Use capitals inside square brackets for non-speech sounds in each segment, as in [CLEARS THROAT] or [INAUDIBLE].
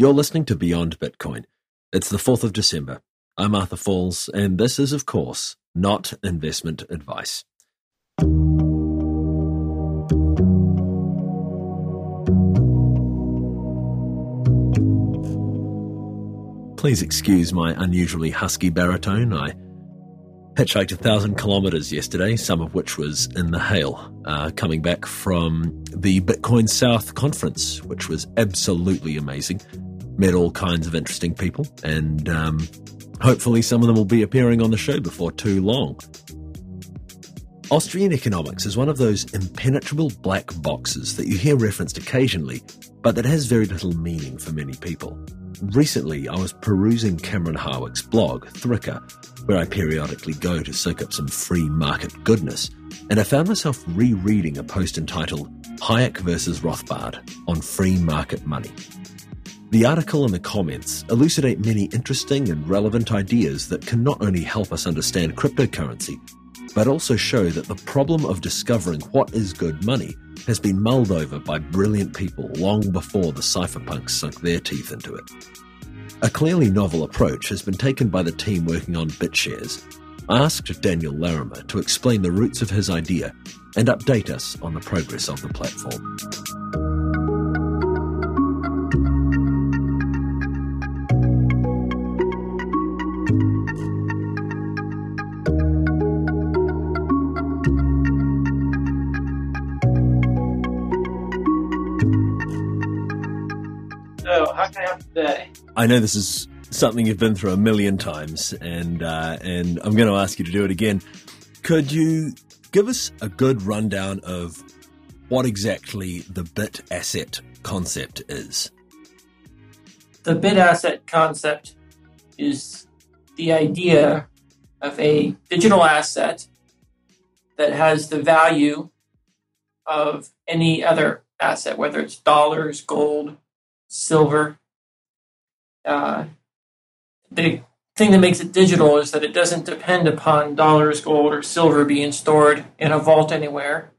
You're listening to Beyond Bitcoin. It's the 4th of December. I'm Arthur Falls, and this is, of course, not investment advice. Please excuse my unusually husky baritone. I hitchhiked a thousand kilometers yesterday, some of which was in the hail, uh, coming back from the Bitcoin South conference, which was absolutely amazing. Met all kinds of interesting people, and um, hopefully, some of them will be appearing on the show before too long. Austrian economics is one of those impenetrable black boxes that you hear referenced occasionally, but that has very little meaning for many people. Recently, I was perusing Cameron Harwick's blog, Thricker, where I periodically go to soak up some free market goodness, and I found myself rereading a post entitled Hayek versus Rothbard on free market money. The article and the comments elucidate many interesting and relevant ideas that can not only help us understand cryptocurrency, but also show that the problem of discovering what is good money has been mulled over by brilliant people long before the cypherpunks sunk their teeth into it. A clearly novel approach has been taken by the team working on BitShares. I asked Daniel Larimer to explain the roots of his idea and update us on the progress of the platform. I know this is something you've been through a million times, and uh, and I'm going to ask you to do it again. Could you give us a good rundown of what exactly the bit asset concept is? The bit asset concept is the idea of a digital asset that has the value of any other asset, whether it's dollars, gold, silver, uh, the thing that makes it digital is that it doesn't depend upon dollars, gold, or silver being stored in a vault anywhere.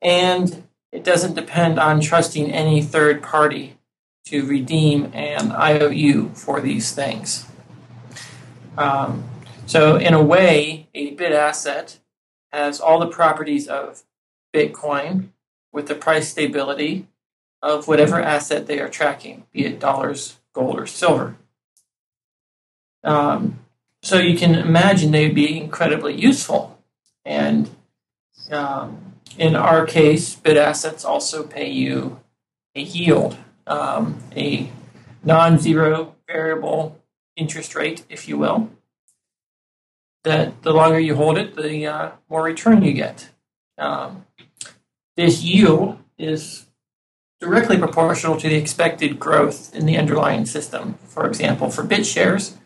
And it doesn't depend on trusting any third party to redeem an IOU for these things. Um, so, in a way, a bit asset has all the properties of Bitcoin with the price stability of whatever asset they are tracking, be it dollars, gold or silver. Um, so you can imagine they'd be incredibly useful. And um, in our case, bit assets also pay you a yield, um, a non zero variable interest rate, if you will. That the longer you hold it, the uh, more return you get. Um, this yield is directly proportional to the expected growth in the underlying system. For example, for BitShares,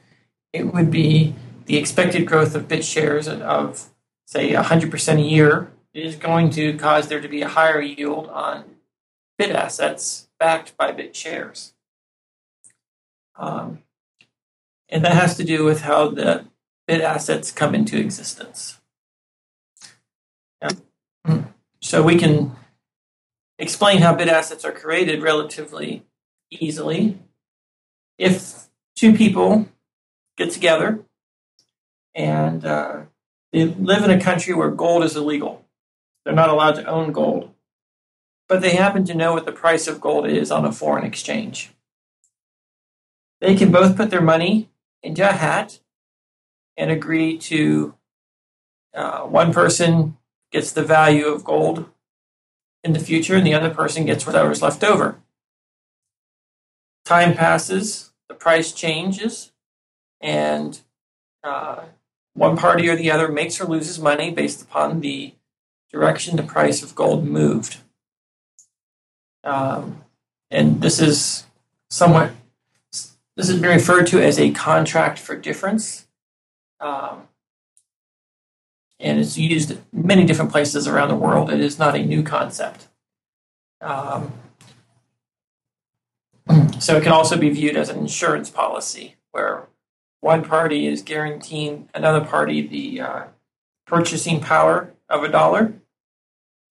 it would be the expected growth of BitShares of, say, 100% a year is going to cause there to be a higher yield on bit assets backed by BitShares. Um, and that has to do with how the bit assets come into existence. Yeah. So we can explain how bit assets are created relatively easily. If two people get together and uh, they live in a country where gold is illegal, they're not allowed to own gold, but they happen to know what the price of gold is on a foreign exchange. They can both put their money into a hat and agree to uh, one person gets the value of gold in the future, and the other person gets whatever's left over. Time passes, the price changes, and uh, one party or the other makes or loses money based upon the direction the price of gold moved. Um, and this is somewhat this has been referred to as a contract for difference. Um, and it's used many different places around the world. It is not a new concept. Um, [CLEARS THROAT] so it can also be viewed as an insurance policy where one party is guaranteeing another party the uh, purchasing power of a dollar,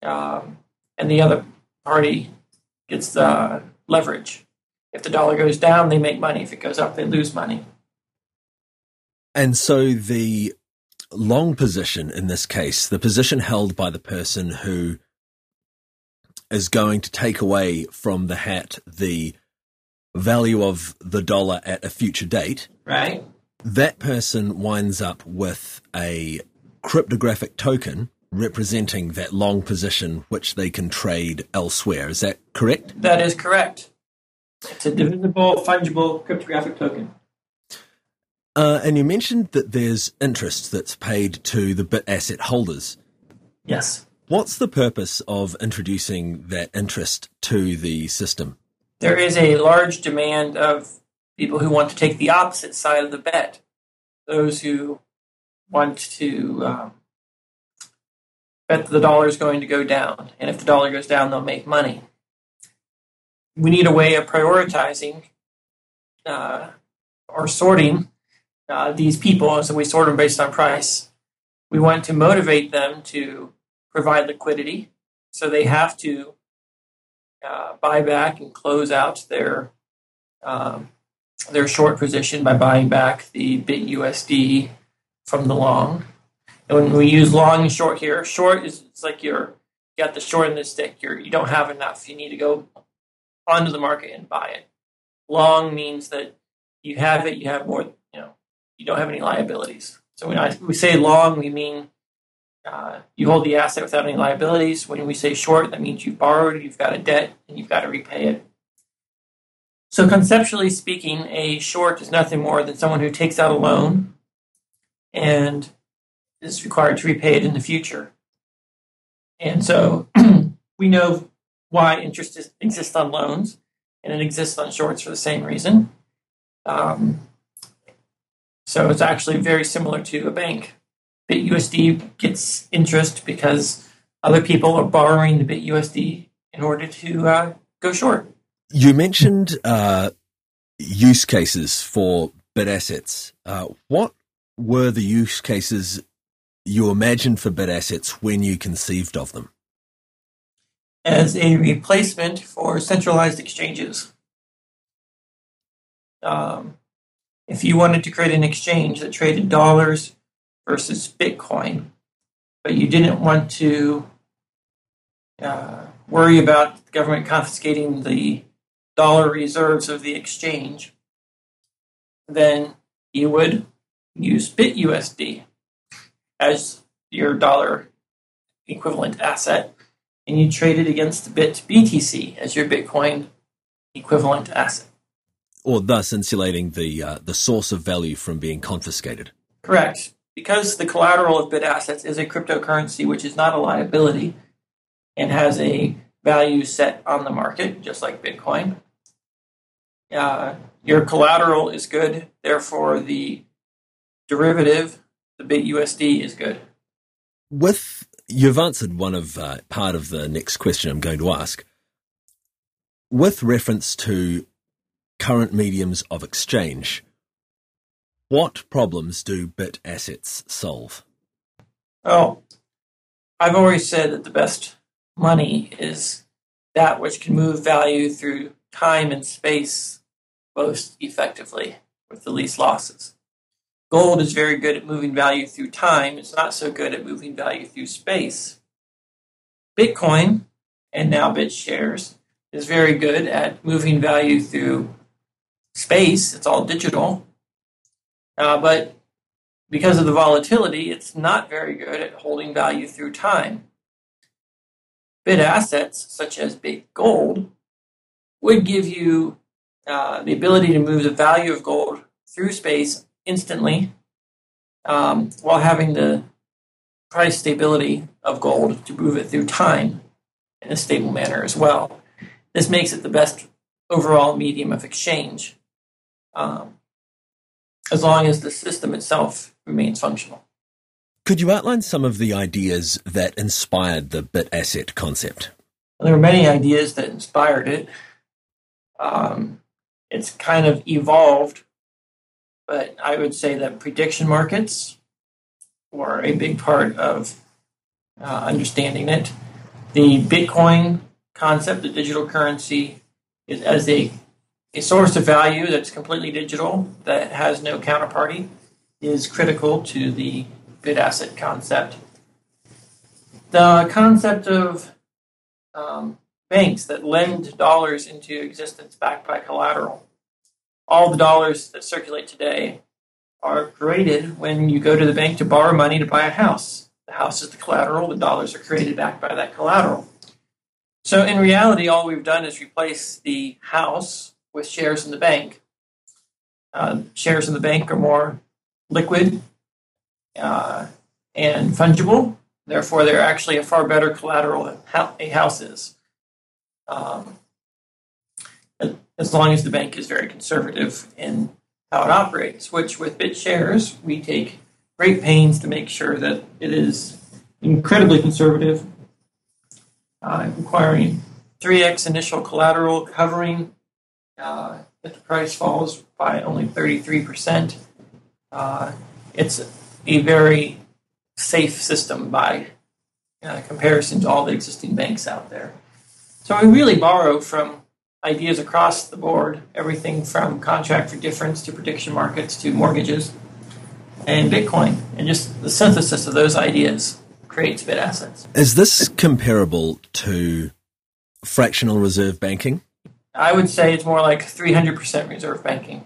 um, and the other party gets the leverage. If the dollar goes down, they make money. If it goes up, they lose money. And so the long position in this case, the position held by the person who is going to take away from the hat the value of the dollar at a future date. Right. That person winds up with a cryptographic token representing that long position which they can trade elsewhere. Is that correct? That is correct. It's a divisible, fungible cryptographic token. Uh, and you mentioned that there's interest that's paid to the bit asset holders. Yes. What's the purpose of introducing that interest to the system? There is a large demand of people who want to take the opposite side of the bet. Those who want to um, bet that the dollar is going to go down, and if the dollar goes down, they'll make money. We need a way of prioritizing uh, or sorting uh, these people, so we sort them based on price. We want to motivate them to provide liquidity, so they have to uh, buy back and close out their um, their short position by buying back the bit USD from the long. And when we use long and short here, short is it's like you're you got the short of the stick. You're you don't have enough. You need to go onto the market and buy it. Long means that you have it. You have more. You don't have any liabilities. So when I, we say long, we mean uh, you hold the asset without any liabilities. When we say short, that means you've borrowed, you've got a debt, and you've got to repay it. So conceptually speaking, a short is nothing more than someone who takes out a loan and is required to repay it in the future. And so [CLEARS THROAT] we know why interest is, exists on loans, and it exists on shorts for the same reason. Um, so it's actually very similar to a bank. BitUSD gets interest because other people are borrowing the BitUSD in order to uh, go short. You mentioned uh, use cases for bit assets. Uh, what were the use cases you imagined for bit assets when you conceived of them? As a replacement for centralized exchanges. Um, if you wanted to create an exchange that traded dollars versus Bitcoin, but you didn't want to uh, worry about the government confiscating the dollar reserves of the exchange, then you would use BitUSD as your dollar equivalent asset, and you trade it against BitBTC as your Bitcoin equivalent asset. Or thus insulating the uh, the source of value from being confiscated. Correct. Because the collateral of bit assets is a cryptocurrency, which is not a liability and has a value set on the market, just like Bitcoin. Uh, your collateral is good, therefore the derivative, the BitUSD, is good. With you've answered one of uh, part of the next question I'm going to ask. With reference to current mediums of exchange, what problems do bit assets solve? Well, I've always said that the best money is that which can move value through time and space most effectively with the least losses. Gold is very good at moving value through time. It's not so good at moving value through space. Bitcoin, and now BitShares, is very good at moving value through space. It's all digital. Uh, but because of the volatility, it's not very good at holding value through time. Bit assets, such as bit gold, would give you uh, the ability to move the value of gold through space instantly um, while having the price stability of gold to move it through time in a stable manner as well. This makes it the best overall medium of exchange um, as long as the system itself remains functional. Could you outline some of the ideas that inspired the bit asset concept? Well, there were many ideas that inspired it. Um, it's kind of evolved but I would say that prediction markets were a big part of uh, understanding it. The Bitcoin concept, the digital currency, is as a a source of value that's completely digital, that has no counterparty, is critical to the bit asset concept. The concept of um, banks that lend dollars into existence backed by collateral. All the dollars that circulate today are created when you go to the bank to borrow money to buy a house. The house is the collateral, the dollars are created backed by that collateral. So in reality, all we've done is replace the house with shares in the bank. Uh, shares in the bank are more liquid uh, and fungible. Therefore, they're actually a far better collateral than a house is. Um, as long as the bank is very conservative in how it operates, which with BitShares, we take great pains to make sure that it is incredibly conservative uh, requiring 3x initial collateral covering uh, if the price falls by only 33%. Uh, it's a very safe system by uh, comparison to all the existing banks out there. So we really borrow from ideas across the board, everything from contract for difference to prediction markets to mortgages and Bitcoin, and just the synthesis of those ideas creates bit assets. Is this comparable to fractional reserve banking? I would say it's more like 300% reserve banking.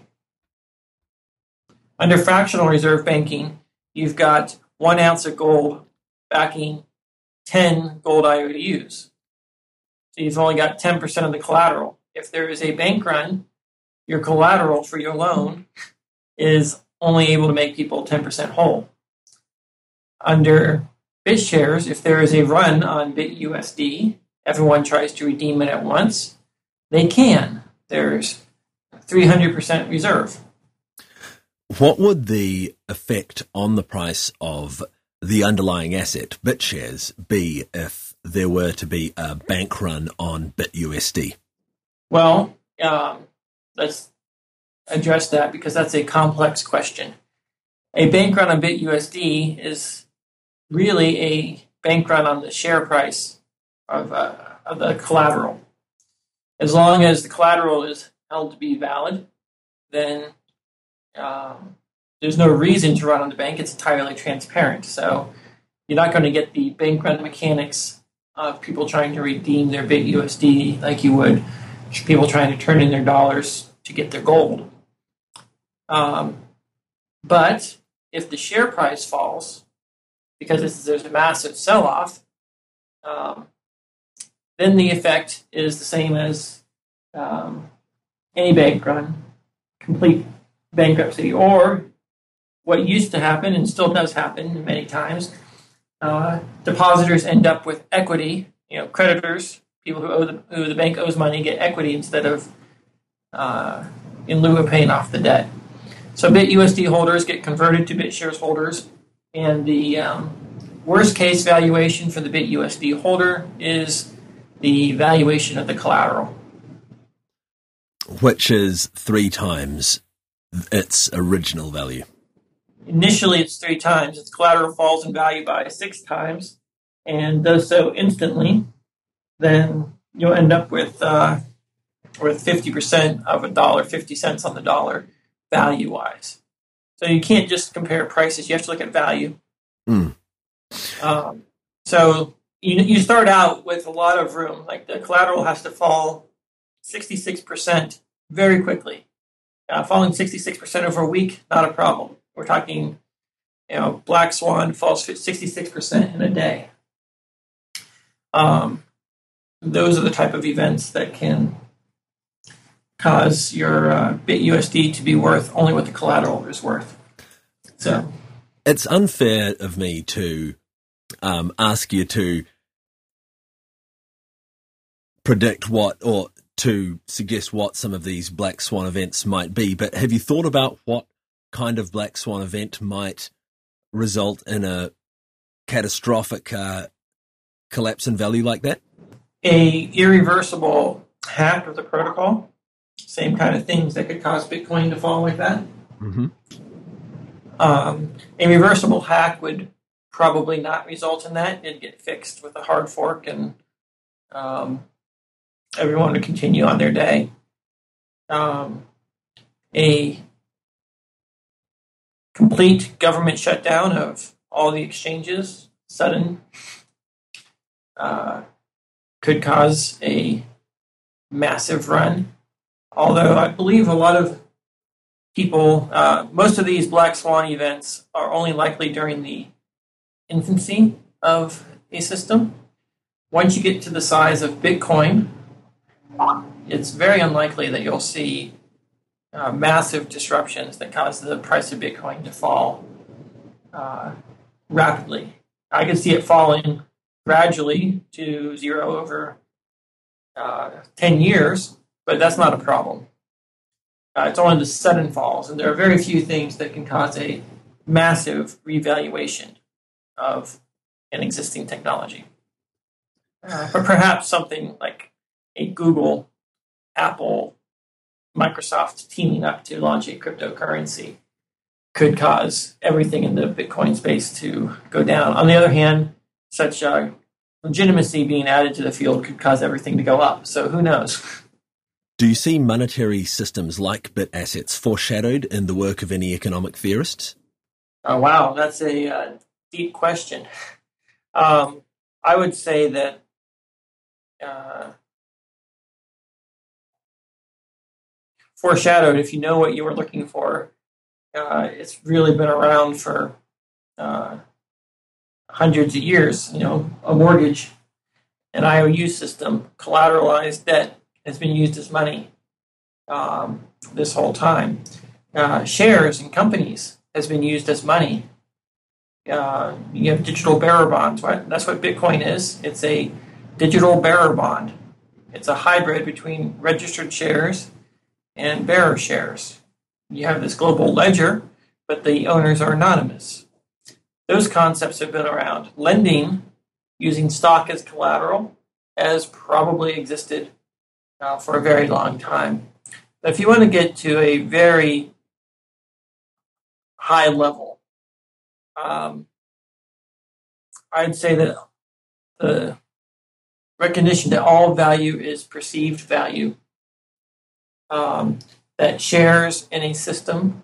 Under fractional reserve banking, you've got one ounce of gold backing 10 gold IOUs. So you've only got 10% of the collateral. If there is a bank run, your collateral for your loan is only able to make people 10% whole. Under BitShares, if there is a run on BitUSD, everyone tries to redeem it at once, they can. There's 300% reserve. What would the effect on the price of the underlying asset, BitShares, be if there were to be a bank run on BitUSD? Well, um, let's address that because that's a complex question. A bank run on BitUSD is really a bank run on the share price of, uh, of the collateral. As long as the collateral is held to be valid, then um, there's no reason to run on the bank. It's entirely transparent. So you're not going to get the bank run mechanics of people trying to redeem their BitUSD like you would people trying to turn in their dollars to get their gold. Um, but if the share price falls, because there's a massive sell off, um, then the effect is the same as um, any bank run, complete bankruptcy, or what used to happen and still does happen many times. Uh, depositors end up with equity. You know, creditors, people who owe the, who the bank owes money, get equity instead of uh, in lieu of paying off the debt. So BitUSD holders get converted to BitShares holders and the um, worst case valuation for the BitUSD holder is the valuation of the collateral. Which is three times its original value. Initially, it's three times. Its collateral falls in value by six times and does so instantly. Then you'll end up with uh, with 50% of a dollar, 50 cents on the dollar value wise. So you can't just compare prices; you have to look at value. Mm. Um, so you you start out with a lot of room. Like the collateral has to fall sixty six percent very quickly. Uh, falling sixty six percent over a week, not a problem. We're talking, you know, Black Swan falls sixty six percent in a day. Um, those are the type of events that can cause your uh, BitUSD to be worth only what the collateral is worth. So it's unfair of me to um, ask you to predict what or to suggest what some of these black swan events might be, but have you thought about what kind of black swan event might result in a catastrophic uh, collapse in value like that? A irreversible hack of the protocol same kind of things that could cause Bitcoin to fall like that. Mm-hmm. Um, a reversible hack would probably not result in that. It'd get fixed with a hard fork and um, everyone to continue on their day. um, a complete government shutdown of all the exchanges, sudden, uh, could cause a massive run. Although I believe a lot of people, uh, most of these black swan events are only likely during the infancy of a system. Once you get to the size of Bitcoin, it's very unlikely that you'll see uh, massive disruptions that cause the price of Bitcoin to fall uh, rapidly. I can see it falling gradually to zero over uh, 10 years, but that's not a problem. Uh, it's only the sudden falls, and there are very few things that can cause a massive revaluation of an existing technology. Uh, but perhaps something like Google, Apple, Microsoft teaming up to launch a cryptocurrency could cause everything in the Bitcoin space to go down. On the other hand, such uh, legitimacy being added to the field could cause everything to go up. So who knows? Do you see monetary systems like bit assets foreshadowed in the work of any economic theorists? Oh, wow, that's a uh, deep question. [LAUGHS] Um, I would say that uh, foreshadowed, if you know what you were looking for, uh, it's really been around for uh, hundreds of years. You know, a mortgage, an IOU system, collateralized debt has been used as money um, this whole time. Uh, shares in companies has been used as money. Uh, you have digital bearer bonds. Right? That's what Bitcoin is. It's a digital bearer bond. It's a hybrid between registered shares and bearer shares. You have this global ledger, but the owners are anonymous. Those concepts have been around. Lending using stock as collateral has probably existed uh, for a very long time. But if you want to get to a very high level, um, I'd say that the recognition that all value is perceived value, um, that shares in a system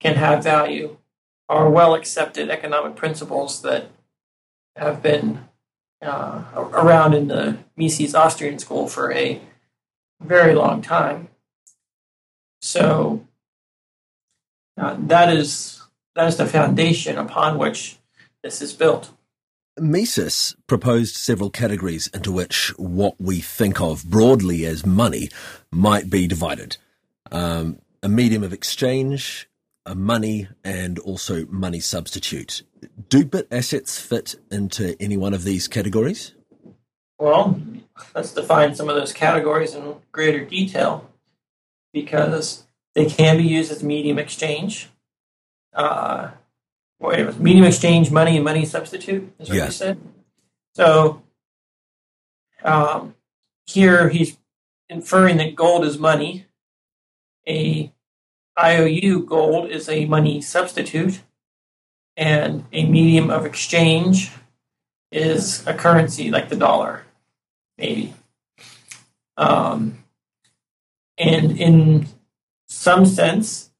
can have value, are well accepted economic principles that have been uh, around in the Mises Austrian school for a very long time. So uh, that is that is the foundation upon which this is built. Mises proposed several categories into which what we think of broadly as money might be divided. Um, a medium of exchange, a money, and also money substitute. Do bit assets fit into any one of these categories? Well, let's define some of those categories in greater detail because they can be used as medium exchange. Uh, wait, it was medium exchange, money, and money substitute. Is what yes. you said. So um, here he's inferring that gold is money. A IOU gold is a money substitute, and a medium of exchange is a currency like the dollar, maybe. Um, and in some sense,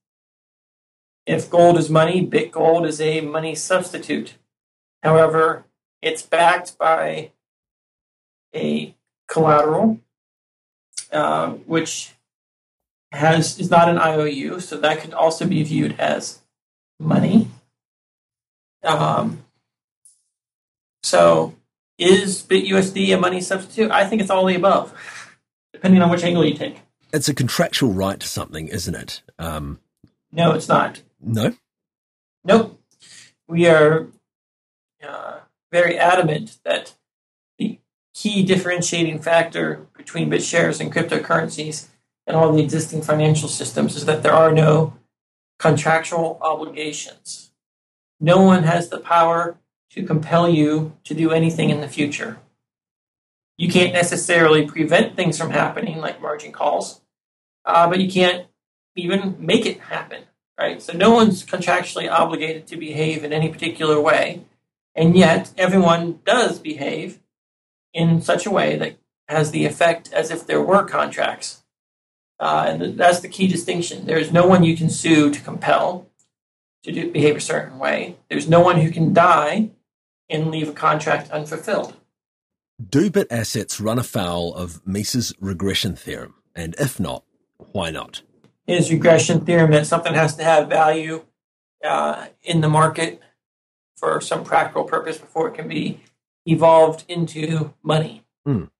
if gold is money, bit gold is a money substitute. However, it's backed by a collateral, uh, which has is not an IOU, so that could also be viewed as money. Um, so, is BitUSD a money substitute? I think it's all the above, [LAUGHS] depending on which angle you take. It's a contractual right to something, isn't it? Um, no, it's not. No. Nope. We are uh, very adamant that the key differentiating factor between BitShares and cryptocurrencies and all the existing financial systems is that there are no contractual obligations. No one has the power to compel you to do anything in the future. You can't necessarily prevent things from happening, like margin calls, uh, but you can't even make it happen, right? So no one's contractually obligated to behave in any particular way, and yet everyone does behave in such a way that has the effect as if there were contracts Uh, and that's the key distinction. There's no one you can sue to compel to do, behave a certain way. There's no one who can die and leave a contract unfulfilled. Do bit assets run afoul of Mises' regression theorem? And if not, why not? His regression theorem that something has to have value uh, in the market for some practical purpose before it can be evolved into money. Mm.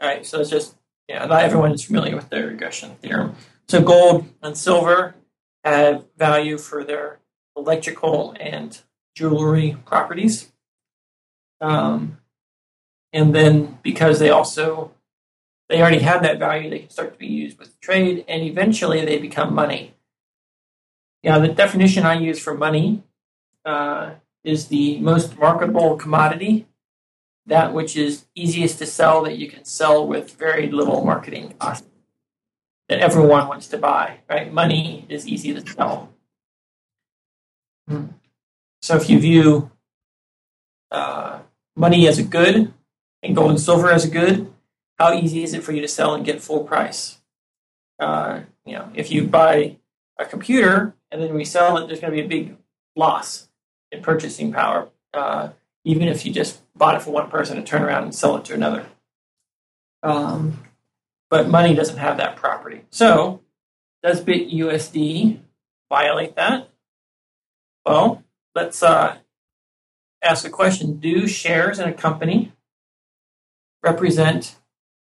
All right, so it's just, yeah, not everyone is familiar with the regression theorem. So gold and silver have value for their electrical and jewelry properties. Um, and then because they also they already have that value, they can start to be used with trade, and eventually they become money. Yeah, the definition I use for money uh, is the most marketable commodity, that which is easiest to sell that you can sell with very little marketing cost, that everyone wants to buy. Right, money is easy to sell. Hmm. So if you view uh, money as a good and gold and silver as a good, how easy is it for you to sell and get full price? Uh, you know, if you buy a computer and then we sell it, there's going to be a big loss in purchasing power, uh, even if you just bought it for one person and turn around and sell it to another. Um, but money doesn't have that property. So, does BitUSD violate that? Well, let's uh, ask a question Do shares in a company represent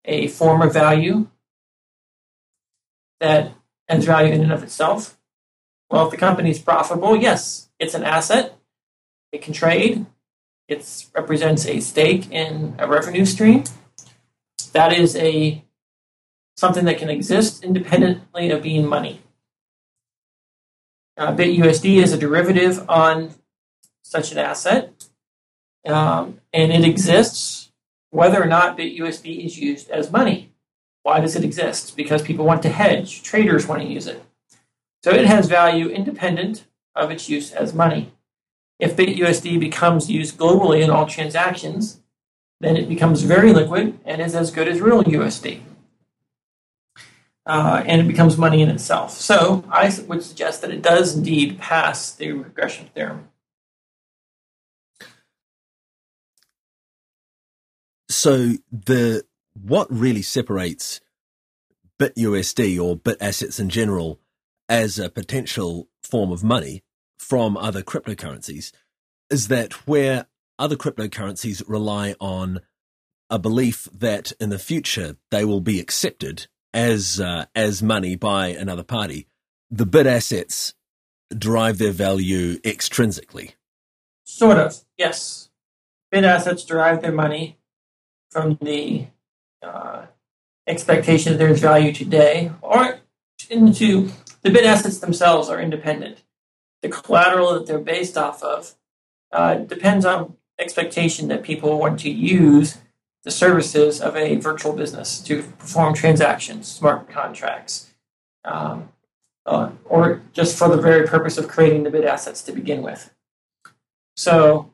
a form of value that has value in and of itself? Well, if the company is profitable, yes, it's an asset. It can trade. It represents a stake in a revenue stream. That is a something that can exist independently of being money. Uh, BitUSD is a derivative on such an asset, um, and it exists whether or not BitUSD is used as money. Why does it exist? Because people want to hedge, traders want to use it. So it has value independent of its use as money. If BitUSD becomes used globally in all transactions, then it becomes very liquid and is as good as real USD. Uh, and it becomes money in itself. So I would suggest that it does indeed pass the regression theorem. So the what really separates BitUSD or bit assets in general as a potential form of money from other cryptocurrencies is that where other cryptocurrencies rely on a belief that in the future they will be accepted as uh, as money by another party, the bit assets derive their value extrinsically. Sort of, yes. Bit assets derive their money from the uh, expectation that there's value today, or into the bit assets themselves are independent. The collateral that they're based off of uh, depends on expectation that people want to use the services of a virtual business to perform transactions, smart contracts, um, uh, or just for the very purpose of creating the bit assets to begin with. So,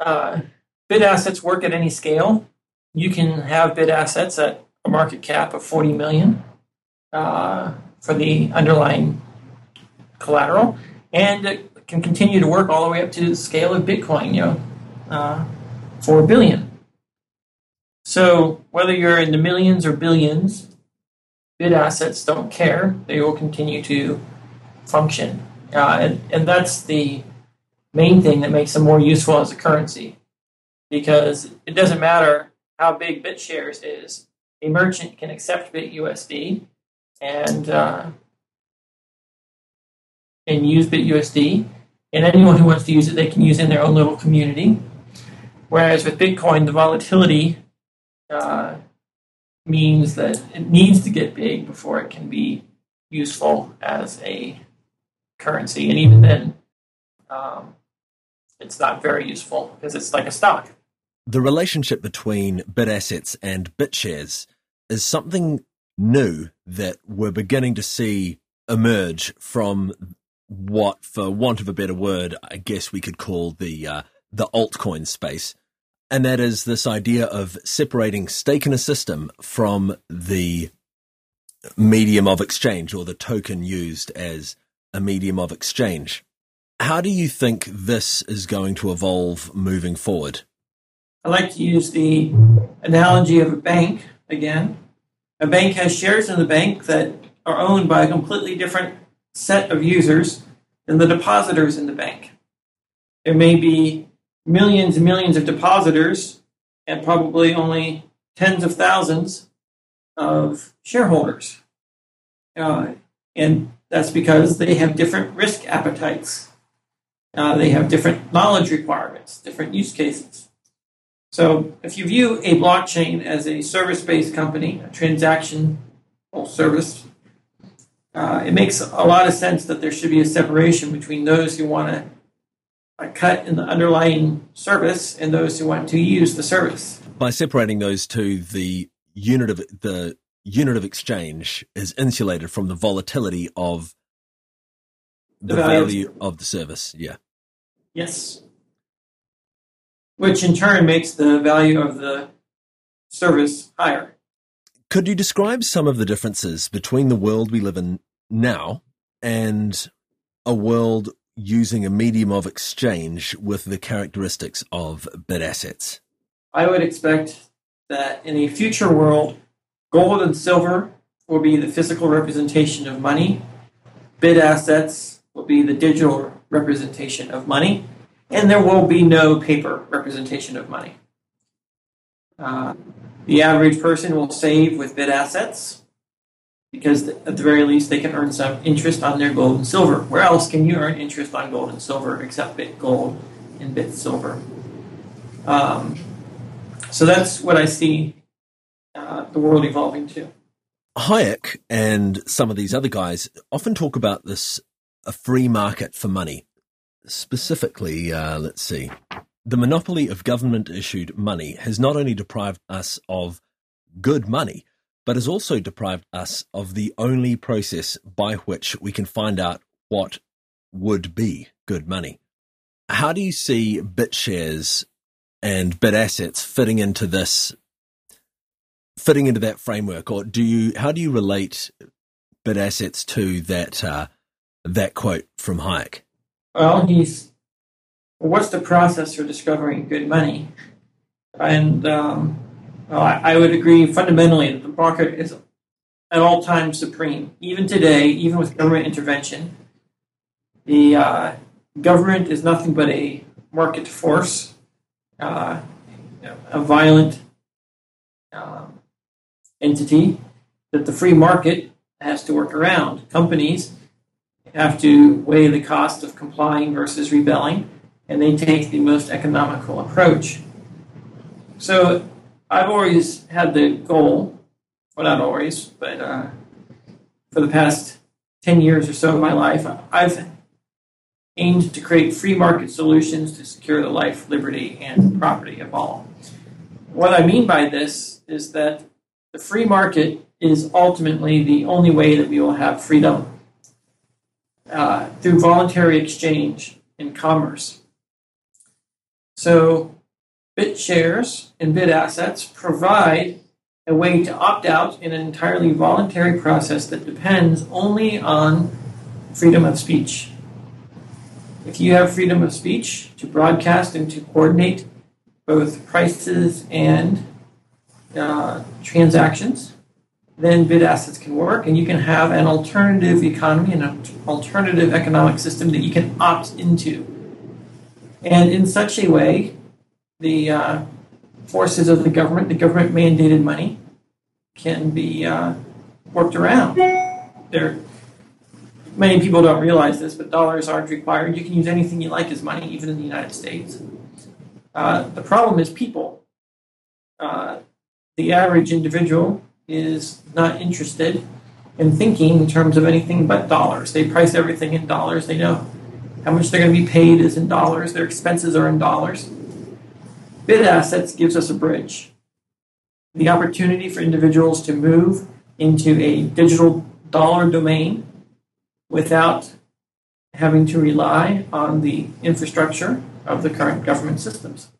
uh, bit assets work at any scale. You can have bit assets at a market cap of 40 million uh, for the underlying collateral, and it can continue to work all the way up to the scale of Bitcoin, you know, uh, 4 billion. So whether you're in the millions or billions, bit assets don't care. They will continue to function. Uh, and, and that's the main thing that makes them more useful as a currency because it doesn't matter how big BitShares is. A merchant can accept BitUSD and uh, and use BitUSD, and anyone who wants to use it, they can use it in their own little community. Whereas with Bitcoin, the volatility uh, means that it needs to get big before it can be useful as a currency, and even then, um, it's not very useful because it's like a stock. The relationship between bit assets and bit shares is something new that we're beginning to see emerge from what, for want of a better word, I guess we could call the uh, the altcoin space, and that is this idea of separating stake in a system from the medium of exchange or the token used as a medium of exchange. How do you think this is going to evolve moving forward? I like to use the analogy of a bank again. A bank has shares in the bank that are owned by a completely different set of users than the depositors in the bank. There may be millions and millions of depositors and probably only tens of thousands of shareholders. Uh, and that's because they have different risk appetites. Uh, they have different knowledge requirements, different use cases. So if you view a blockchain as a service-based company, a transaction service, uh, it makes a lot of sense that there should be a separation between those who want to uh, cut in the underlying service and those who want to use the service. By separating those two, the unit of the unit of exchange is insulated from the volatility of the, the value, value of the service. Yeah. Yes. Which in turn makes the value of the service higher. Could you describe some of the differences between the world we live in now and a world using a medium of exchange with the characteristics of bit assets? I would expect that in a future world, Gold and silver will be the physical representation of money. bit assets will be the digital representation of money. And there will be no paper representation of money. Uh, the average person will save with bit assets because at the very least they can earn some interest on their gold and silver. Where else can you earn interest on gold and silver except bit gold and bit silver? Um, so that's what I see uh, the world evolving to. Hayek and some of these other guys often talk about this a free market for money. Specifically, uh, let's see, the monopoly of government issued money has not only deprived us of good money, but has also deprived us of the only process by which we can find out what would be good money. How do you see bit shares and bit assets fitting into this fitting into that framework, or do you? How do you relate bit assets to that uh, that quote from Hayek? Well, he's what's the process for discovering good money? And um, well, I, I, would agree fundamentally that the market is at all times supreme. Even today, even with government intervention, the uh, government is nothing but a market force, uh, a violent um, entity that the free market has to work around. Companies have to weigh the cost of complying versus rebelling, and they take the most economical approach. So I've always had the goal, well, not always, but uh, for the past 10 years or so of my life, I've aimed to create free market solutions to secure the life, liberty, and property of all. What I mean by this is that the free market is ultimately the only way that we will have freedom uh, through voluntary exchange in commerce. So, bit shares and bit assets provide a way to opt out in an entirely voluntary process that depends only on freedom of speech. If you have freedom of speech to broadcast and to coordinate both prices and uh, transactions, then bit assets can work, and you can have an alternative economy and an alternative economic system that you can opt into. And in such a way, the uh, forces of the government, the government mandated money, can be uh, worked around. There, many people don't realize this, but dollars aren't required. You can use anything you like as money, even in the United States. Uh, the problem is people. Uh, the average individual is not interested in thinking in terms of anything but dollars. They price everything in dollars. They know how much they're going to be paid is in dollars. Their expenses are in dollars. Bit assets gives us a bridge. The opportunity for individuals to move into a digital dollar domain without having to rely on the infrastructure of the current government systems.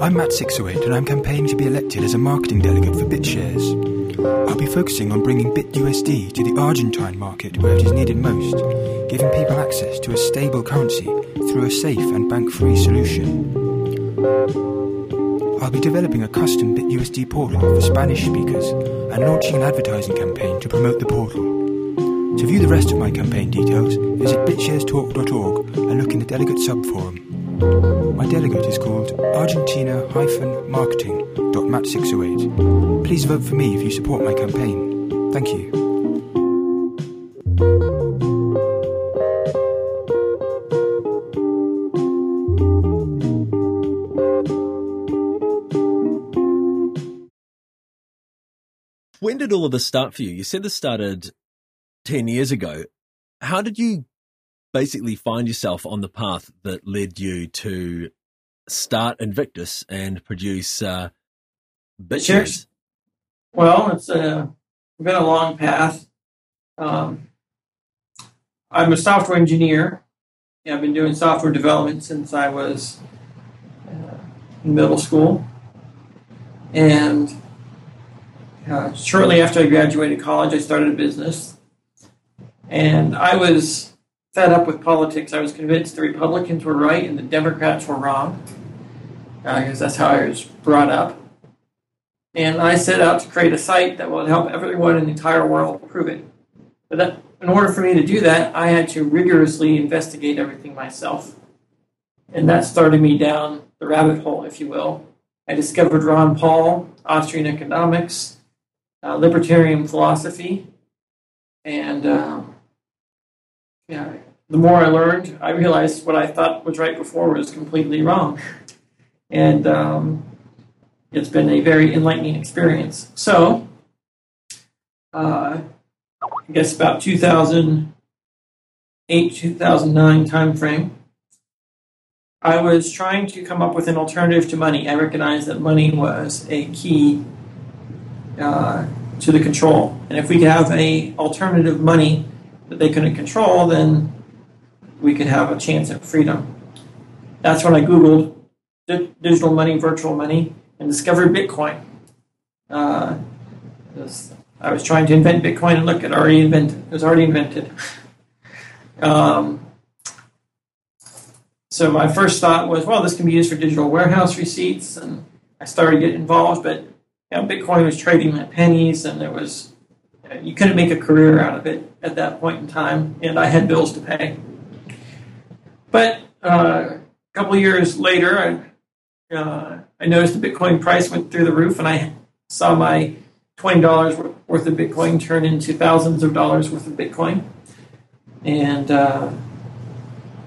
I'm Matt608 and I'm campaigning to be elected as a marketing delegate for BitShares. I'll be focusing on bringing BitUSD to the Argentine market where it is needed most, giving people access to a stable currency through a safe and bank free solution. I'll be developing a custom BitUSD portal for Spanish speakers and launching an advertising campaign to promote the portal. To view the rest of my campaign details, visit bitsharestalk.org and look in the delegate subforum. My delegate is called Argentina-marketing.mat608. Please vote for me if you support my campaign. Thank you. When did all of this start for you? You said this started 10 years ago. How did you basically find yourself on the path that led you to start Invictus and produce uh? Well, it's a, been a long path. Um, I'm a software engineer. I've been doing software development since I was uh, in middle school. And uh, shortly after I graduated college, I started a business. And I was fed up with politics. I was convinced the Republicans were right and the Democrats were wrong, because uh, that's how I was brought up. And I set out to create a site that would help everyone in the entire world prove it. But that, in order for me to do that, I had to rigorously investigate everything myself. And that started me down the rabbit hole, if you will. I discovered Ron Paul, Austrian economics, uh, libertarian philosophy, and um, yeah, the more I learned, I realized what I thought was right before was completely wrong. And um, it's been a very enlightening experience. So, uh, I guess about 2008, 2009 timeframe, I was trying to come up with an alternative to money. I recognized that money was a key uh, to the control. And if we could have a alternative money that they couldn't control, then we could have a chance at freedom. That's when I Googled digital money, virtual money, and discovered Bitcoin. Uh, I was trying to invent Bitcoin, and look, it already invented. It was already invented. [LAUGHS] um, so my first thought was, well, this can be used for digital warehouse receipts, and I started getting involved. But you know, Bitcoin was trading at pennies, and there was you couldn't make a career out of it at that point in time, and I had bills to pay. But uh, a couple years later, I, uh, I noticed the Bitcoin price went through the roof, and I saw my twenty dollars worth of Bitcoin turn into thousands of dollars worth of Bitcoin, and uh,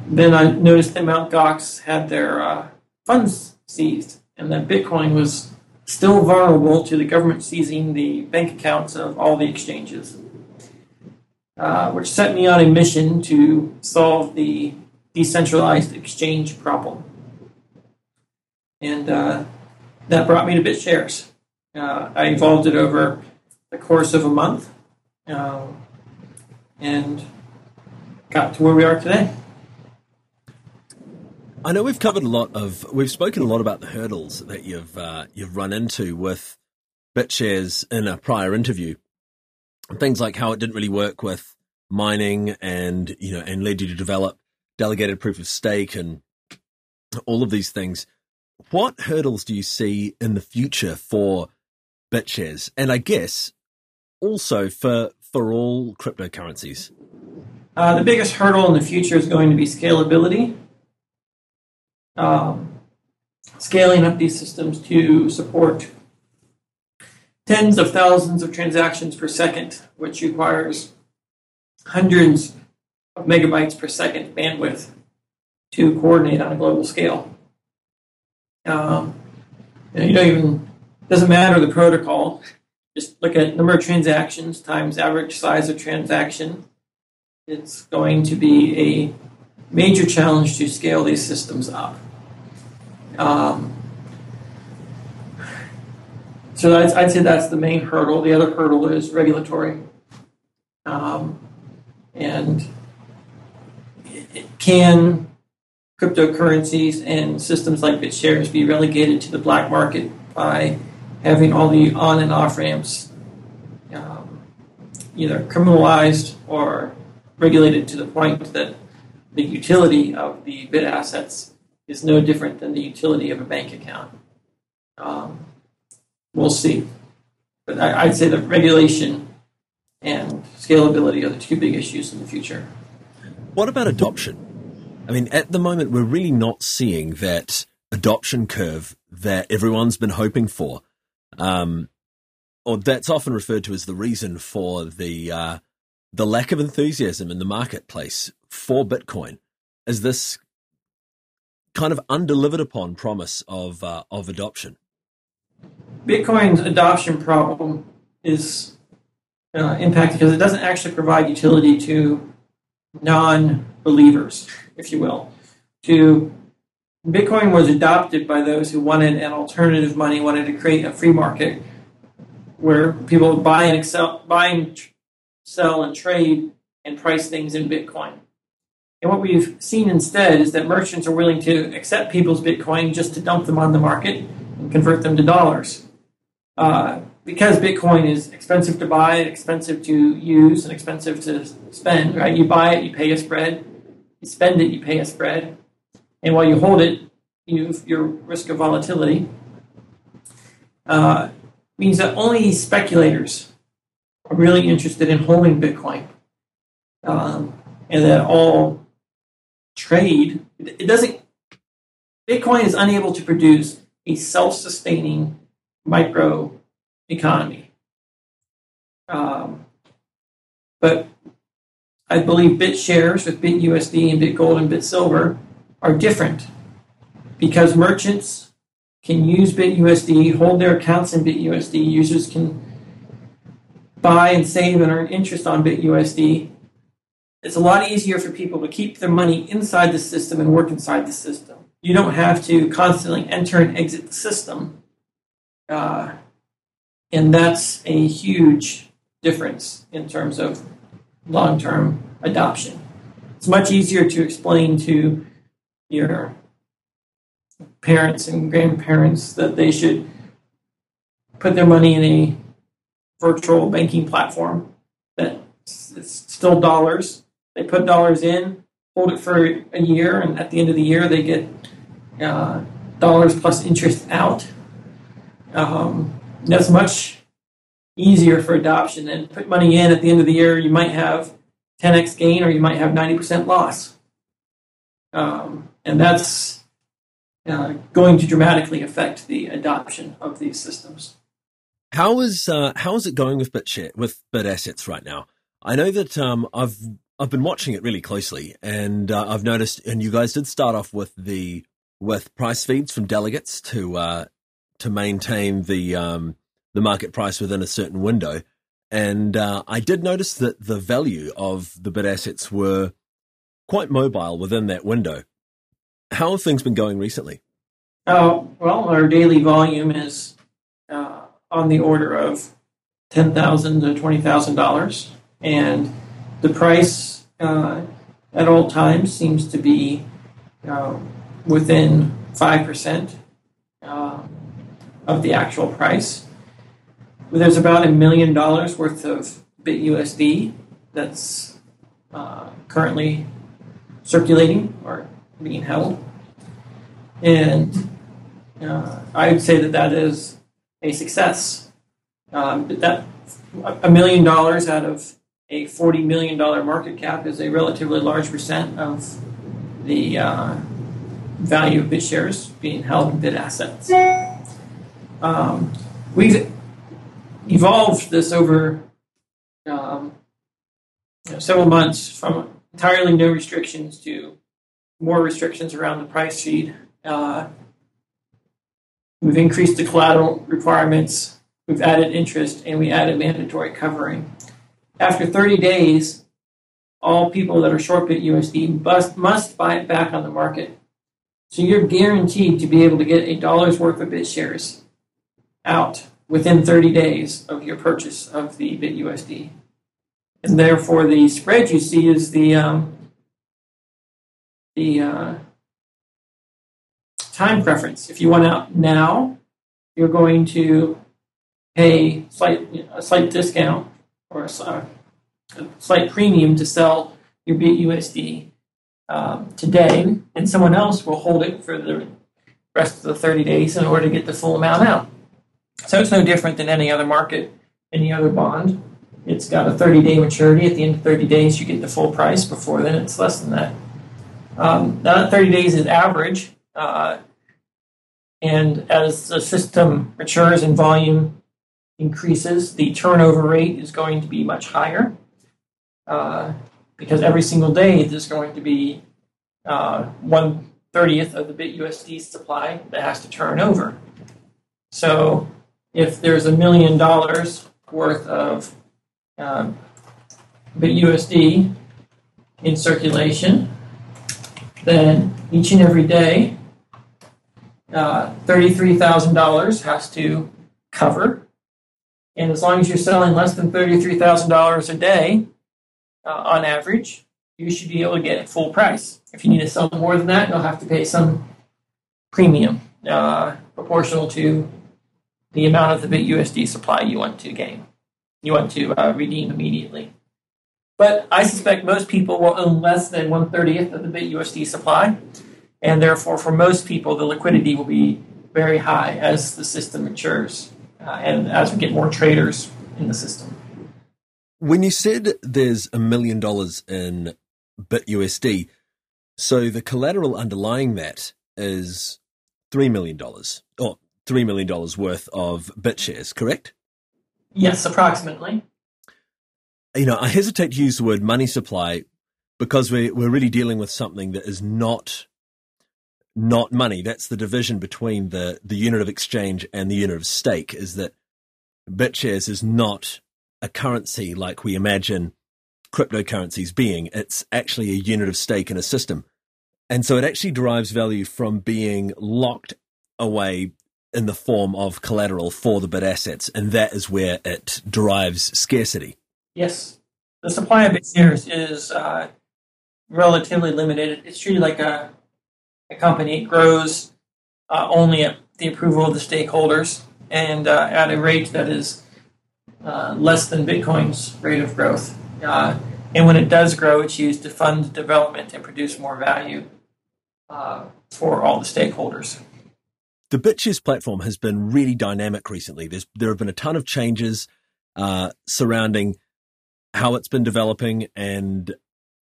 then I noticed that Mt. Gox had their uh, funds seized, and that Bitcoin was still vulnerable to the government seizing the bank accounts of all the exchanges, uh, which set me on a mission to solve the decentralized exchange problem. And uh, that brought me to BitShares. Uh, I evolved it over the course of a month um, and got to where we are today. I know we've covered a lot of, we've spoken a lot about the hurdles that you've uh, you've run into with BitShares in a prior interview. Things like how it didn't really work with mining, and you know, and led you to develop delegated proof of stake and all of these things. What hurdles do you see in the future for BitShares, and I guess also for for all cryptocurrencies? Uh, the biggest hurdle in the future is going to be scalability um, scaling up these systems to support tens of thousands of transactions per second, which requires hundreds of megabytes per second bandwidth to coordinate on a global scale. Um, you don't even doesn't matter the protocol. Just look at number of transactions times average size of transaction. It's going to be a major challenge to scale these systems up. Um, so I'd, say that's the main hurdle. The other hurdle is regulatory. Um, and can cryptocurrencies and systems like BitShares be relegated to the black market by having all the on and off ramps um, either criminalized or regulated to the point that the utility of the bit assets is no different than the utility of a bank account. Um, we'll see. But I, I'd say that regulation and scalability are the two big issues in the future. What about adoption? I mean, at the moment, we're really not seeing that adoption curve that everyone's been hoping for. Um, or that's often referred to as the reason for the uh, the lack of enthusiasm in the marketplace for Bitcoin. Is this kind of undelivered upon promise of uh, of adoption? Bitcoin's adoption problem is uh, impacted because it doesn't actually provide utility to non-believers, if you will. To Bitcoin was adopted by those who wanted an alternative money, wanted to create a free market where people buy and excel, buy and sell and trade and price things in Bitcoin. And what we've seen instead is that merchants are willing to accept people's Bitcoin just to dump them on the market and convert them to dollars. Uh, because Bitcoin is expensive to buy, expensive to use, and expensive to spend, right? You buy it, you pay a spread. You spend it, you pay a spread. And while you hold it, you your risk of volatility. Uh, means that only speculators are really interested in holding Bitcoin. Um, and that all trade, it doesn't, Bitcoin is unable to produce a self sustaining micro economy. Um, but I believe BitShares with BitUSD and BitGold and BitSilver are different because merchants can use BitUSD, hold their accounts in BitUSD. Users can buy and save and earn interest on BitUSD. It's a lot easier for people to keep their money inside the system and work inside the system. You don't have to constantly enter and exit the system. Uh, and that's a huge difference in terms of long term adoption. It's much easier to explain to your parents and grandparents that they should put their money in a virtual banking platform that it's still dollars. They put dollars in, hold it for a year, and at the end of the year, they get uh, dollars plus interest out. Um, that's much easier for adoption than put money in at the end of the year. You might have 10x gain or you might have 90% loss. Um, and that's uh, going to dramatically affect the adoption of these systems. How is uh, how is it going with BitShare with BitAssets right now? I know that um, I've I've been watching it really closely, and uh, I've noticed. And you guys did start off with the with price feeds from delegates to uh, to maintain the um, the market price within a certain window. And uh, I did notice that the value of the bit assets were quite mobile within that window. How have things been going recently? Uh, well, our daily volume is uh, on the order of ten thousand to twenty thousand dollars, and the price uh, at all times seems to be uh, within five percent uh, of the actual price. There's about a million dollars worth of BitUSD that's uh, currently circulating or being held. And uh, I would say that that is a success. Um, that a million dollars out of a forty million dollar market cap is a relatively large percent of the uh, value of BitShares being held in BitAssets. Um, we've evolved this over um, several months from entirely no restrictions to more restrictions around the price feed. Uh, we've increased the collateral requirements, we've added interest, and we added mandatory covering. After 30 days, all people that are short BitUSD must, must buy it back on the market. So you're guaranteed to be able to get a dollar's worth of bit shares out within 30 days of your purchase of the bit USD. And therefore, the spread you see is the um, the uh, time preference. If you want out now, you're going to pay slight, a slight discount or a, a slight premium to sell your BitUSD um, today, and someone else will hold it for the rest of the 30 days in order to get the full amount out. So it's no different than any other market, any other bond. It's got a 30 day maturity. At the end of 30 days, you get the full price. Before then, it's less than that. Um, now, that 30 days is average. Uh, and as the system matures and volume increases, the turnover rate is going to be much higher uh, because every single day there's going to be uh, one thirtieth of the BitUSD supply that has to turn over. So if there's a million dollars worth of uh, BitUSD in circulation, then each and every day, uh, $33,000 has to cover. And as long as you're selling less than $33,000 a day uh, on average, you should be able to get it full price. If you need to sell more than that, you'll have to pay some premium uh, proportional to the amount of the BitUSD supply you want to gain, you want to uh, redeem immediately. But I suspect most people will own less than one thirtieth of the BitUSD supply, and therefore, for most people, the liquidity will be very high as the system matures uh, and as we get more traders in the system. When you said there's a million dollars in BitUSD, so the collateral underlying that is $3 million, or $3 million worth of BitShares, correct? Yes, approximately. You know, I hesitate to use the word money supply because we're, we're really dealing with something that is not not money. That's the division between the, the unit of exchange and the unit of stake is that BitShares is not a currency like we imagine cryptocurrencies being. It's actually a unit of stake in a system. And so it actually derives value from being locked away in the form of collateral for the bit assets, and that is where it derives scarcity. Yes, the supply of shares is uh, relatively limited. It's treated like a, a company. Grows uh, only at the approval of the stakeholders and uh, at a rate that is uh, less than Bitcoin's rate of growth. Uh, and when it does grow, it's used to fund development and produce more value uh, for all the stakeholders. The BitShares platform has been really dynamic recently. There's, there have been a ton of changes uh, surrounding how it's been developing and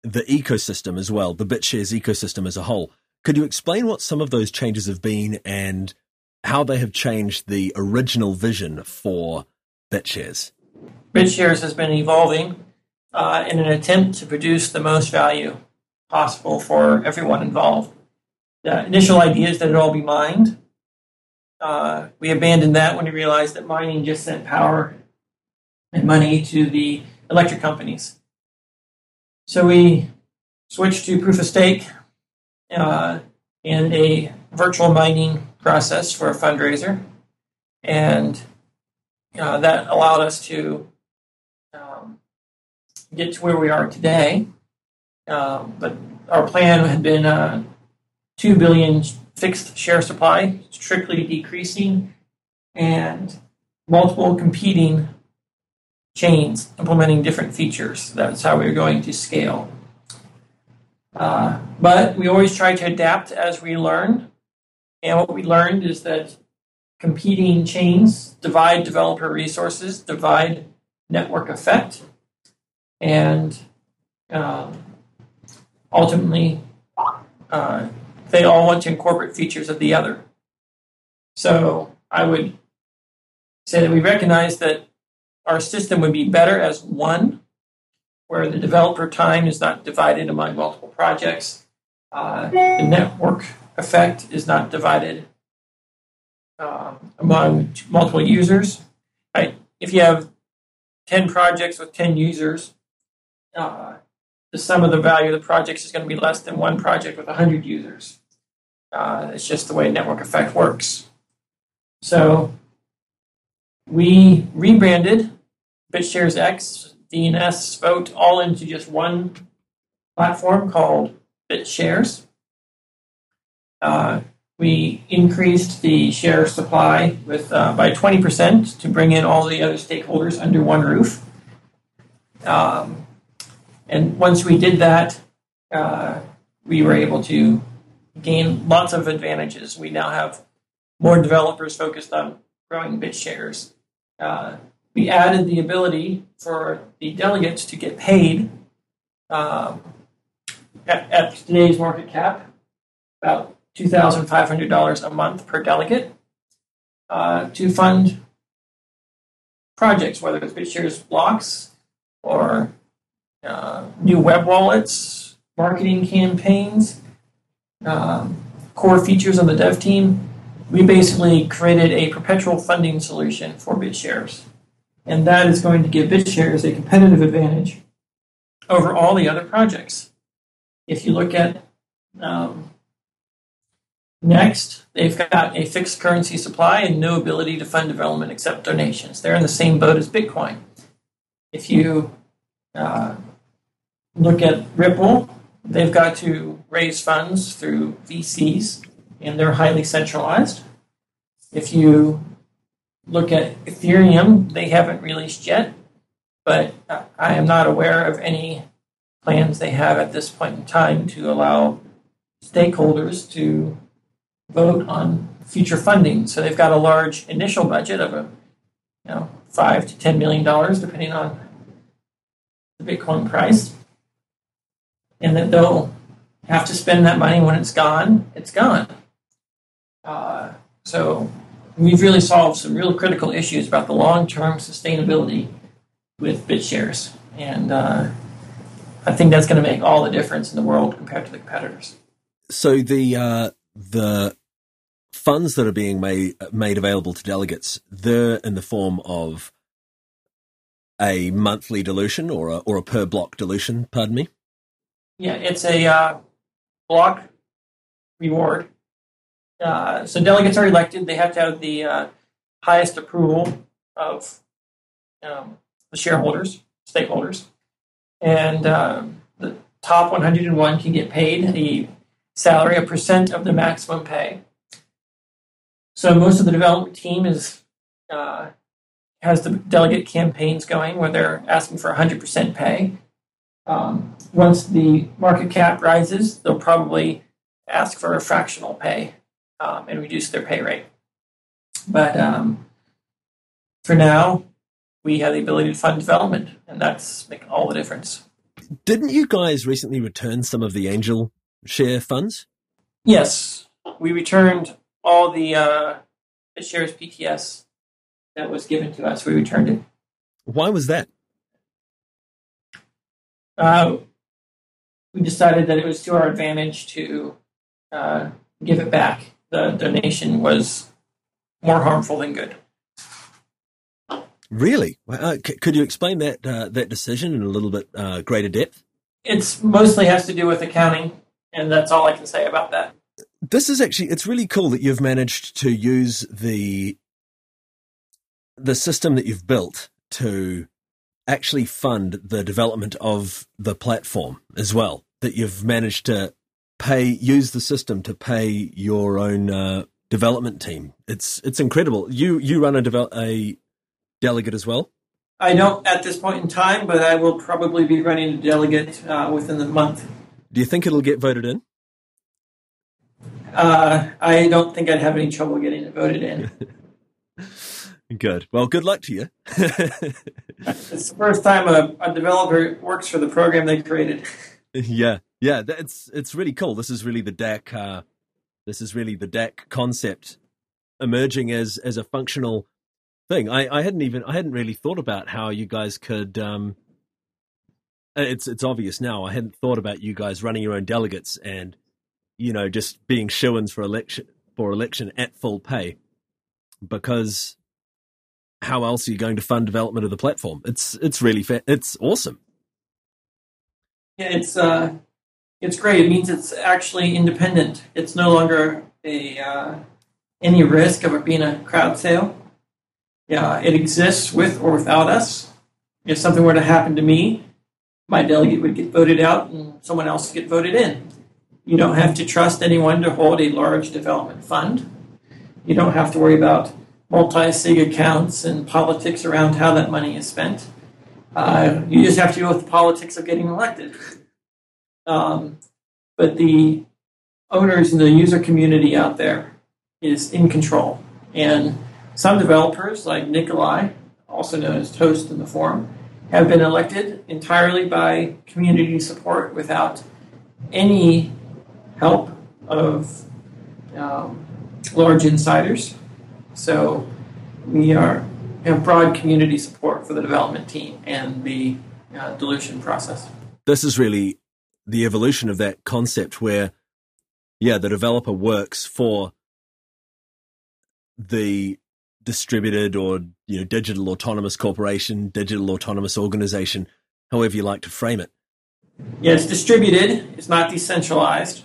the ecosystem as well, the BitShares ecosystem as a whole. Could you explain what some of those changes have been and how they have changed the original vision for BitShares? BitShares has been evolving uh, in an attempt to produce the most value possible for everyone involved. The initial idea is that it all be mined, uh, we abandoned that when we realized that mining just sent power and money to the electric companies. So we switched to proof of stake uh, and a virtual mining process for a fundraiser. And uh, that allowed us to um, get to where we are today. Um, but our plan had been uh, 2 billion fixed share supply, strictly decreasing, and multiple competing chains implementing different features. That's how we're going to scale. Uh, but we always try to adapt as we learn. And what we learned is that competing chains divide developer resources, divide network effect, and um, ultimately uh, they all want to incorporate features of the other. So I would say that we recognize that our system would be better as one, where the developer time is not divided among multiple projects. Uh, the network effect is not divided um, among multiple users. Right? If you have 10 projects with 10 users, uh, the sum of the value of the projects is going to be less than one project with 100 users. Uh, it's just the way network effect works. So we rebranded BitShares X, DNS, Vote all into just one platform called BitShares. Uh, we increased the share supply with uh, by 20% to bring in all the other stakeholders under one roof. Um, and once we did that, uh, we were able to gain lots of advantages. We now have more developers focused on growing BitShares. Uh, we added the ability for the delegates to get paid um, at, at today's market cap, about $2,500 a month per delegate, uh, to fund projects, whether it's BitShares blocks or uh, new web wallets, marketing campaigns, um, core features on the dev team. We basically created a perpetual funding solution for BitShares. And that is going to give BitShares a competitive advantage over all the other projects. If you look at um, Nxt, they've got a fixed currency supply and no ability to fund development except donations. They're in the same boat as Bitcoin. If you uh, look at Ripple, they've got to raise funds through VCs, and they're highly centralized. If you look at Ethereum, they haven't released yet, but I am not aware of any plans they have at this point in time to allow stakeholders to vote on future funding. So they've got a large initial budget of a, you know, five to ten million dollars, depending on the Bitcoin price, and that they'll have to spend that money when it's gone. It's gone. Uh, so we've really solved some real critical issues about the long-term sustainability with BitShares, and uh, I think that's going to make all the difference in the world compared to the competitors. So the uh, the funds that are being made made available to delegates, they're in the form of a monthly dilution or a, or a per block dilution. Pardon me. Yeah, it's a uh, block reward. Uh, so delegates are elected; they have to have the uh, highest approval of um, the shareholders, stakeholders, and um, the top 101 can get paid a salary, a percent of the maximum pay. So most of the development team is uh, has the delegate campaigns going where they're asking for 100% pay. Um, once the market cap rises, they'll probably ask for a fractional pay um, and reduce their pay rate. But um, for now, we have the ability to fund development, and that's making all the difference. Didn't you guys recently return some of the angel share funds? Yes, we returned all the uh, shares PTS that was given to us. We returned it. Why was that? Uh, we decided that it was to our advantage to uh, give it back. The donation was more harmful than good. Really? Uh, c- could you explain that uh, that decision in a little bit uh, greater depth? It's mostly has to do with accounting, and that's all I can say about that. This is actually it's really cool that you've managed to use the the system that you've built to actually fund the development of the platform as well. That you've managed to pay use the system to pay your own uh, development team. It's it's incredible. You you run a develop a delegate as well. I don't at this point in time, but I will probably be running a delegate uh, within the month. Do you think it'll get voted in? Uh, I don't think I'd have any trouble getting it voted in. [LAUGHS] good. Well, good luck to you. [LAUGHS] it's the first time a, a, developer works for the program they created. [LAUGHS] Yeah, yeah, it's it's really cool. This is really the DAC. Uh, this is really the DAC concept emerging as as a functional thing. I, I hadn't even I hadn't really thought about how you guys could. Um, it's it's obvious now. I hadn't thought about you guys running your own delegates and you know, just being shoo-ins for election for election at full pay, because how else are you going to fund development of the platform? It's it's really fa- it's awesome. It's uh, it's great. It means it's actually independent. It's no longer a uh, any risk of it being a crowd sale. Yeah, it exists with or without us. If something were to happen to me, my delegate would get voted out and someone else would get voted in You don't have to trust anyone to hold a large development fund. You don't have to worry about multi sig accounts and politics around how that money is spent. Uh, you just have to deal with the politics of getting elected. Um, but the owners and the user community out there is in control. And some developers, like Nikolai, also known as Toast in the forum, have been elected entirely by community support without any help of um, large insiders. So we are have broad community support for the development team and the uh, dilution process. This is really the evolution of that concept where, yeah, the developer works for the distributed or you know digital autonomous corporation, digital autonomous organization, however you like to frame it. Yeah, it's distributed. It's not decentralized.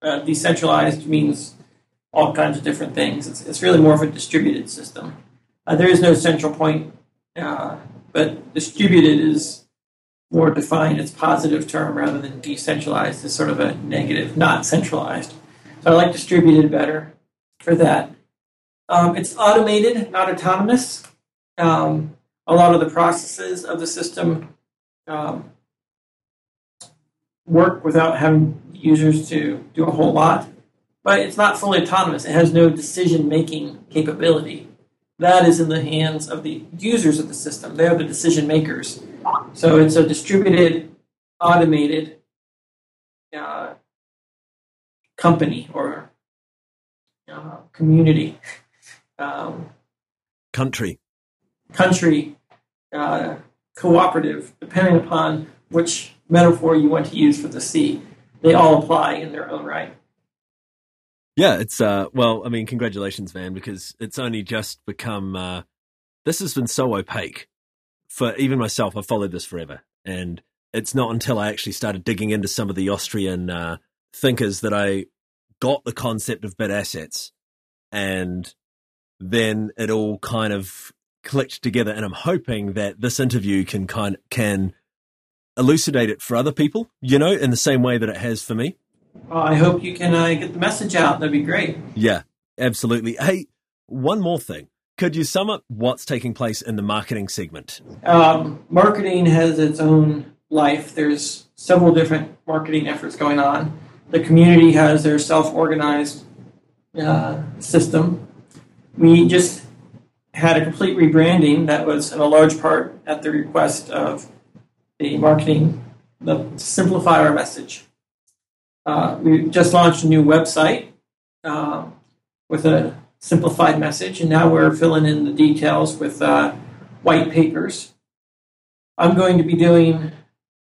Uh, decentralized means all kinds of different things. It's, it's really more of a distributed system. Uh, there is no central point, uh, but distributed is more defined. It's positive term rather than decentralized is sort of a negative, not centralized. So I like distributed better for that. Um, it's automated, not autonomous. Um, a lot of the processes of the system um, work without having users to do a whole lot, but it's not fully autonomous. It has no decision making capability. That is in the hands of the users of the system. They are the decision makers. So it's a distributed, automated uh, company or uh, community um, country, country, uh, cooperative, depending upon which metaphor you want to use for the sea. They all apply in their own right. Yeah, it's uh well, I mean, congratulations, man, because it's only just become uh this has been so opaque for even myself. I've followed this forever, and it's not until I actually started digging into some of the Austrian uh, thinkers that I got the concept of bit assets, and then it all kind of clicked together. And I'm hoping that this interview can kind can elucidate it for other people, you know, in the same way that it has for me. Well, I hope you can uh, get the message out. That'd be great. Yeah, absolutely. Hey, one more thing. Could you sum up what's taking place in the marketing segment? Um, marketing has its own life. There's several different marketing efforts going on. The community has their self organized uh, system we just had a complete rebranding that was in a large part at the request of the marketing the, to simplify our message. Uh, we just launched a new website uh, with a simplified message, and now we're filling in the details with uh, white papers. I'm going to be doing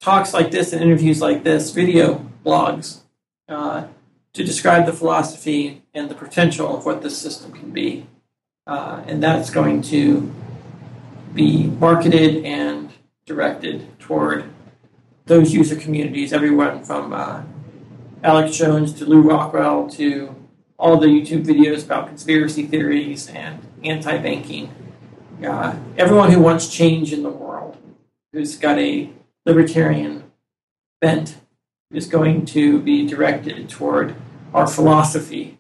talks like this and interviews like this, video blogs, uh, to describe the philosophy and the potential of what this system can be uh, and that's going to be marketed and directed toward those user communities, everyone from uh, Alex Jones to Lew Rockwell to all the YouTube videos about conspiracy theories and anti banking. Uh, everyone who wants change in the world, who's got a libertarian bent, is going to be directed toward our philosophy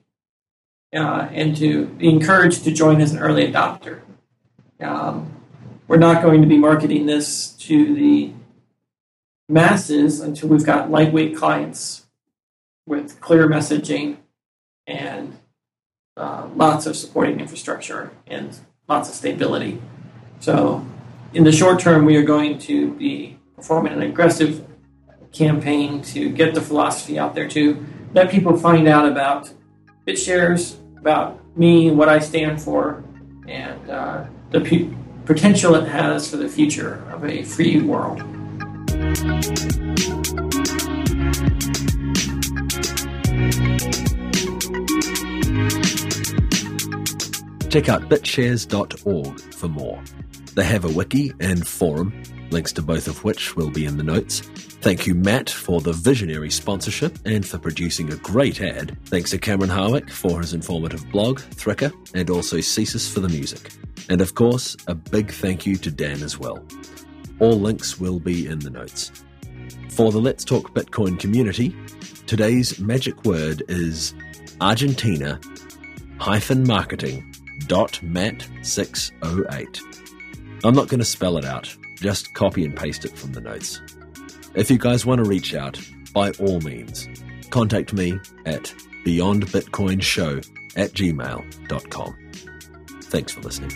uh, and to be encouraged to join as an early adopter. Um, we're not going to be marketing this to the masses until we've got lightweight clients with clear messaging and uh, lots of supporting infrastructure and lots of stability. So, in the short term, we are going to be performing an aggressive campaign to get the philosophy out there to let people find out about BitShares, about me, what I stand for, and uh, the p- potential it has for the future of a free world. Check out bitshares.org for more. They have a wiki and forum, links to both of which will be in the notes. Thank you, Matt, for the visionary sponsorship and for producing a great ad. Thanks to Cameron Harwick for his informative blog, Thricker, and also Cesis for the music. And of course, a big thank you to Dan as well. All links will be in the notes. For the Let's Talk Bitcoin community, Today's magic word is Argentina hyphen marketing dot mat 608. I'm not going to spell it out, just copy and paste it from the notes. If you guys want to reach out, by all means, contact me at beyondbitcoinshow at gmail.com. Thanks for listening.